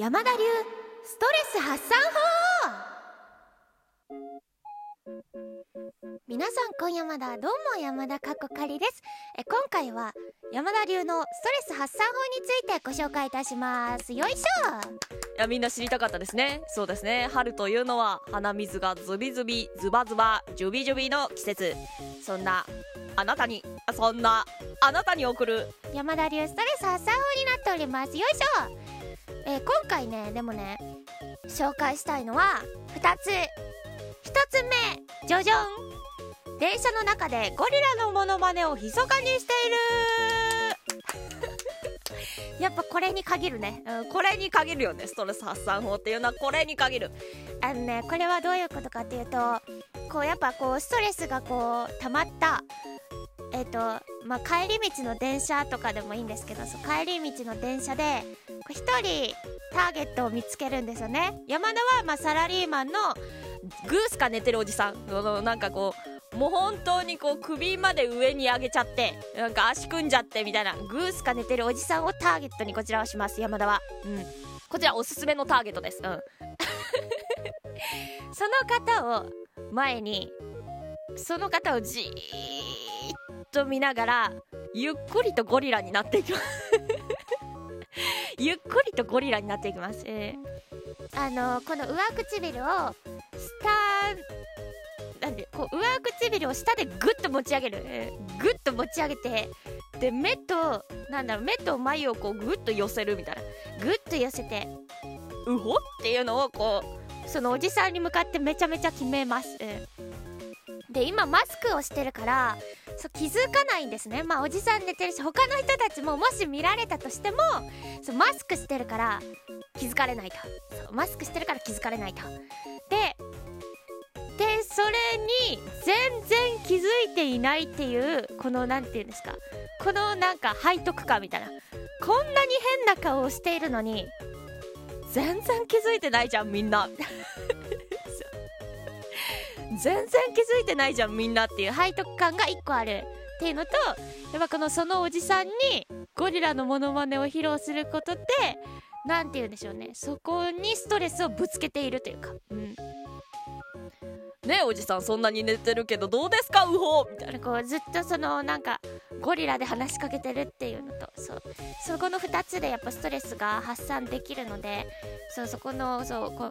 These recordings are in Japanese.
山田流ストレス発散法皆さん今夜まだどうも山田かっこかりですえ今回は山田流のストレス発散法についてご紹介いたしますよいしょいやみんな知りたかったですねそうですね春というのは鼻水がズビズビズバズバジュビジュビの季節そんなあなたにそんなあなたに送る山田流ストレス発散法になっております。よいしょ。えー、今回ねでもね紹介したいのは2つ。1つ目ジョジョン。電車の中でゴリラのモノマネを密かにしている。やっぱこれに限るね、うん、これに限るよね。ストレス発散法っていうのはこれに限る。あのねこれはどういうことかっていうとこうやっぱこうストレスがこう溜まったえっ、ー、とまあ帰り道の電車とかでもいいんですけどそう帰り道の電車で1人ターゲットを見つけるんですよね。山田はまあサラリーマンのグースか寝てるおじさん。のなんかこうもう本当にこう首まで上に上げちゃってなんか足組んじゃってみたいな。グースか寝てるおじさんをターゲットにこちらはします山田は。うん。こちらおすすめのターゲットです。うん。その方を前にその方をじーっと見ながらゆっくりとゴリラになっていきます。ゆっくりとゴリラになっていきます、えー、あのこの上唇を下なんでこう上唇を下でグッと持ち上げる、えー、グッと持ち上げてで目となんだろう目と眉をこうグッと寄せるみたいな。グッと寄せてうほっていうのをこうそのおじさんに向かってめちゃめちゃ決めます、えー、で今マスクをしてるからそう気づかないんですね。まあおじさん寝てるし他の人たちももし見られたとしてもそうマスクしてるから気づかれないと。そうマスクしてるから気づかれないと。ででそれに全然気づいていないっていうこの何て言うんですかこのなんか背徳感みたいな。こんなに変な顔をしているのに全然気づいてないじゃんみんな。全然気づいてないじゃんみんなっていう背徳感が1個あるっていうのとやっぱこのそのおじさんにゴリラのモノマネを披露することで何て言うんでしょうね。そこにストレスをぶつけているというか、うん、ねおじさんそんなに寝てるけどどうですか？ウホみたいな。こうずっとそのなんかゴリラで話しかけてるっていうのとそうそこの2つでやっぱストレスが発散できるのでそうそこのそうここんな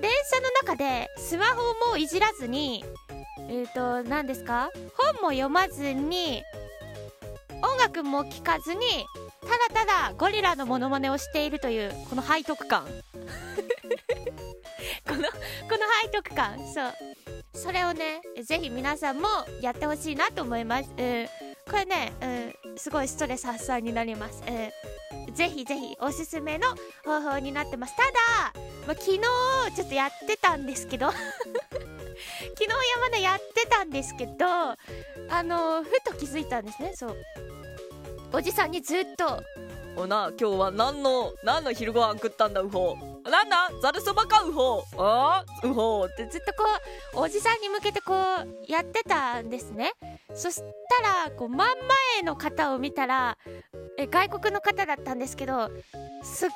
電車の中でスマホもいじらずにえっ、ー、と何ですか？本も読まずに音楽も聴かずにただただゴリラのモノマネをしているというこの背徳感。このこの背徳感そう。それをねぜひ皆さんもやってほしいなと思います、うん、これね、うん、すごいストレス発散になります、うん、ぜひぜひおすすめの方法になってます。ただ、まあ、昨日ちょっとやってたんですけど 昨日山田やってたんですけどあのふと気づいたんですね。そう。おじさんにずっと「おな今日は何の何の昼ご飯食ったんだウホ。なんだ？ざるそばかウホあウホってずっとこうおじさんに向けてこうやってたんですね。そしたらこう真ん前の方を見たらえ外国の方だったんですけどすっ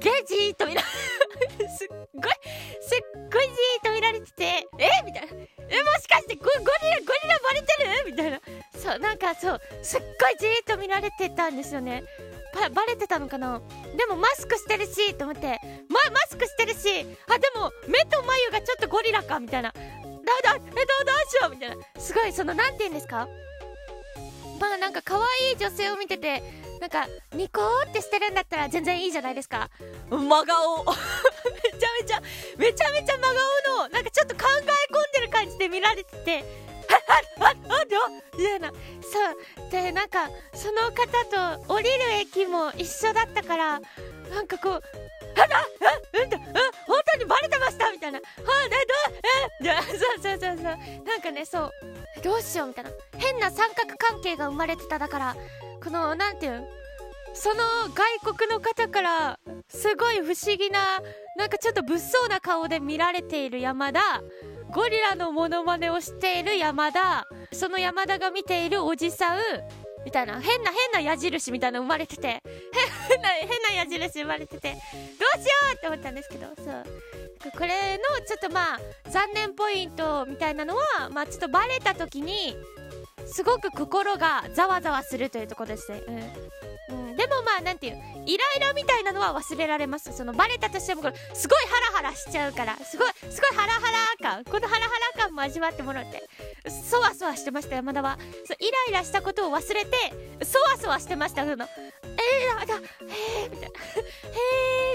げえじーっと見られ すっごいすっごいじーっと見られててえ？みたいな。えもしかしてゴゴリラゴリラバレてる？みたいな。そうなんかそうすっごいじーっと見られてたんですよね。ばバレてたのかな？でもマスクしてるしと思って。まマスクしてるし。あでも目と眉がちょっとゴリラかみたいな。だだえどうどうしようみたいな。すごいその何て言うんですか？まあなんか可愛い女性を見ててなんかニコってしてるんだったら全然いいじゃないですか。真顔。めちゃめちゃめちゃめちゃ真顔のなんかちょっと考え込んでる感じで見られてて。ああああみたいなそう。でなんかその方と降りる駅も一緒だったからなんかこうあだあうんだ本当にバレてましたみたいな。はあだどうえそうそうそうそう。なんかねそう。どうしようみたいな。変な三角関係が生まれてただからこのなんていうんその外国の方からすごい不思議ななんかちょっと物騒な顔で見られている山田ゴリラのモノマネをしている山田。その山田が見ているおじさん。みたいな。変な変な矢印みたいなの生まれてて。変 な変な矢印生まれてて。どうしようって思ったんですけど。そう。これのちょっとまあ残念ポイントみたいなのはまあちょっとバレた時にすごく心がざわざわするというところですね。うん、うん、でもまあなんていうイライラみたいなのは忘れられます。そのバレたとしてもこれすごいハラハラしちゃうから。すごいすごいハラハラ感。このハラハラ感も味わってもらって。そわそわしてました山田は。そうイライラしたことを忘れてそわそわしてましたそのえー、だへえみたいな。へ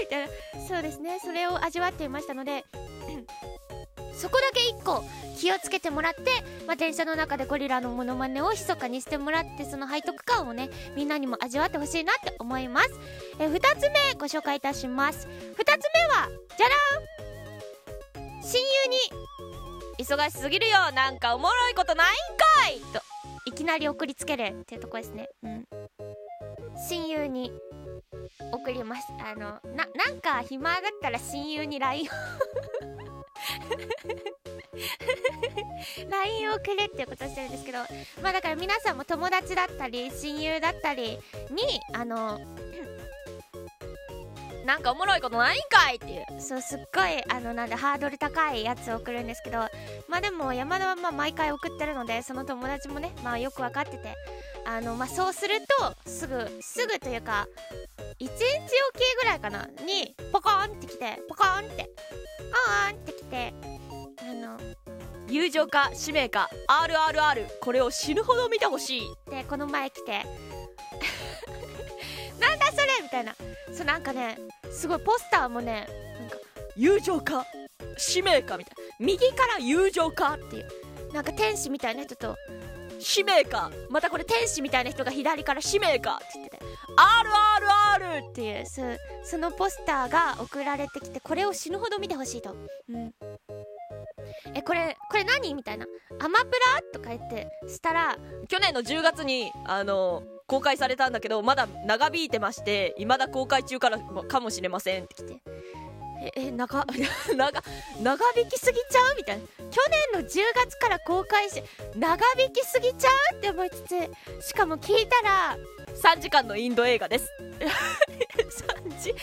えみたいな。そうですね。それを味わっていましたのでそこだけ1個気をつけてもらって、まあ、電車の中でゴリラのモノマネを密かにしてもらってその背徳感をねみんなにも味わってほしいなって思います。え2つ目ご紹介いたします。2つ目はじゃらん。親友に忙しすぎるよ。なんかおもろいことないんかいと。いきなり送りつけるっていうとこですね。うん。親友に送ります。あのななんか暇だったら親友に LINE を。LINE をくれっていうことをしてるんですけどまあだから皆さんも友達だったり親友だったりにあのなんかおもろいことないんかいっていう。そうすっごいあのなんでハードル高いやつを送るんですけどまあでも山田はまあ毎回送ってるのでその友達もねまあよく分かっててあのまあそうするとすぐすぐというか1日おきぐらいかなにポコーンってきてポコーンってあーんってきてあの友情か使命か RRR これを死ぬほど見てほしい。でこの前来て なんだそれみたいな。そうなんかねすごいポスターもねなんか友情か使命かみたいな。右から友情かっていうなんか天使みたいな人と使命か。またこれ天使みたいな人が左から使命かって言ってて。RRR っていうそそのポスターが送られてきてこれを死ぬほど見てほしいと。うん。えこれこれ何みたいな。アマプラとか言ってしたら去年の10月にあの公開されたんだけどまだ長引いてまして未だ公開中からかもしれませんって来て。ええ長 長長引きすぎちゃうみたいな。去年の10月から公開し長引きすぎちゃうって思いつつしかも聞いたら3時間のインド映画です。3時3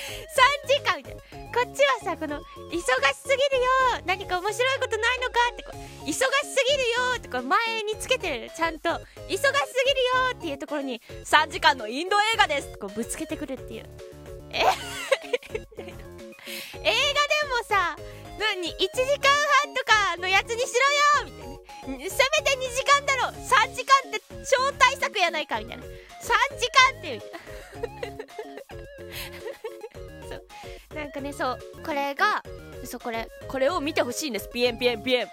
時間みたいな。こっちはさこの忙しすぎるよ。何か面白いことないのかってこ忙しすぎるよってこ前につけてる。ちゃんと忙しすぎるよっていうところに3時間のインド映画ですこうぶつけてくるっていう。え 映画でもさ何1時間半とかのやつにしろよせめて2時間だろ。3時間って超大作やないかみたいな。3時間っていう。そう。なんかねそう。これがそうこれ。これを見てほしいんです。ピエンピエンピエン。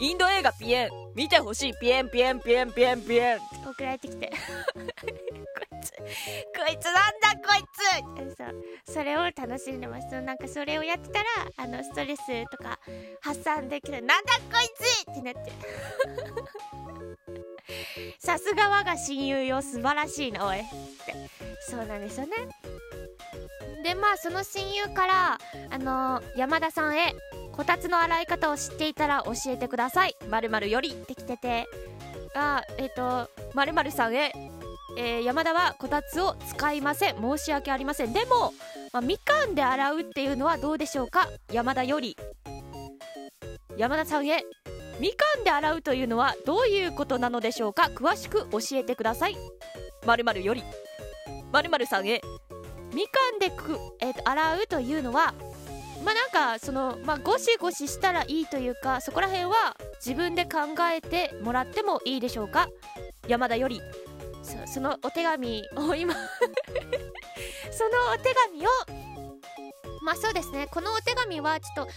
インド映画ピエン。見てほしい。ピエンピエンピエンピエンピエン。送られてきて。こいつこいつなんだこいつ！そうそれを楽しんでます。なんかそれをやってたらあのストレスとか発散できる。なんだこいつ！ってなって。さすが我が親友よ。素晴らしいなおい。って。そうなんですよね。でまあその親友からあの、山田さんへこたつの洗い方を知っていたら教えてください。まるよりってきてて。あえっ、ー、とまるさんへ、えー、山田はこたつを使いません。申し訳ありません。でも、まあ、みかんで洗うっていうのはどうでしょうか？山田より。山田さんへ。みかんで洗うというのはどういうことなのでしょうか？詳しく教えてください。まるより。まるさんへ。みかんでく、えーと、洗うというのはまあなんかそのまあゴシゴシしたらいいというかそこら辺は自分で考えてもらってもいいでしょうか？山田より。そそのお手紙を今 そのお手紙を。まあそうですね。このお手紙はちょっともう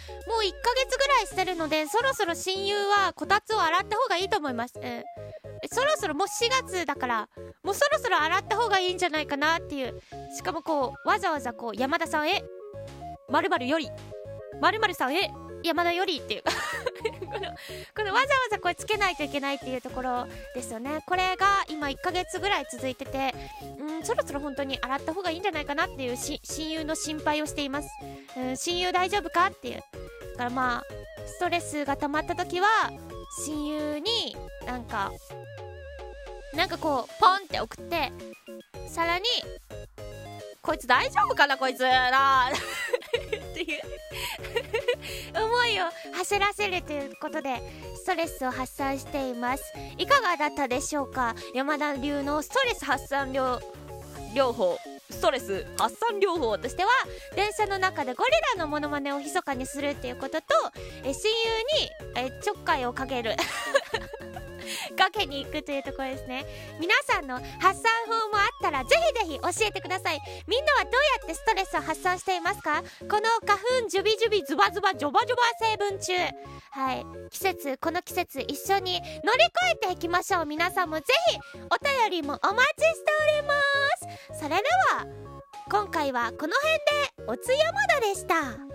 1ヶ月ぐらいしてるのでそろそろ親友はこたつを洗った方がいいと思います、うんそろそろもう4月だからもうそろそろ洗った方がいいんじゃないかなっていう。しかもこうわざわざこう山田さんへまるよりまるさんへ山田よりっていう。こ のこのわざわざこれつけないといけないっていうところですよね。これが今1ヶ月ぐらい続いててうんそろそろ本当に洗った方がいいんじゃないかなっていう親友の心配をしています、うん、親友大丈夫かっていう。だからまあストレスが溜まった時は親友になんかなんかこうポンって送ってさらにこいつ大丈夫かなこいつ。なっていう。思いを走らせるということでストレスを発散しています。いかがだったでしょうか？山田流のストレス発散療法。ストレス発散療法としては電車の中でゴリラのモノマネを密かにするっていうことと親友にえちょっかいをかける。かけに行くというところですね。皆さんの発散法もあったらぜひぜひ教えてください。みんなはどうやってストレスを発散していますか？この花粉ジュビジュビズバズバジョバジョバ成分中。はい。季節この季節一緒に乗り越えていきましょう。皆さんもぜひお便りもお待ちしております。それでは今回はこの辺でおつやまだでした。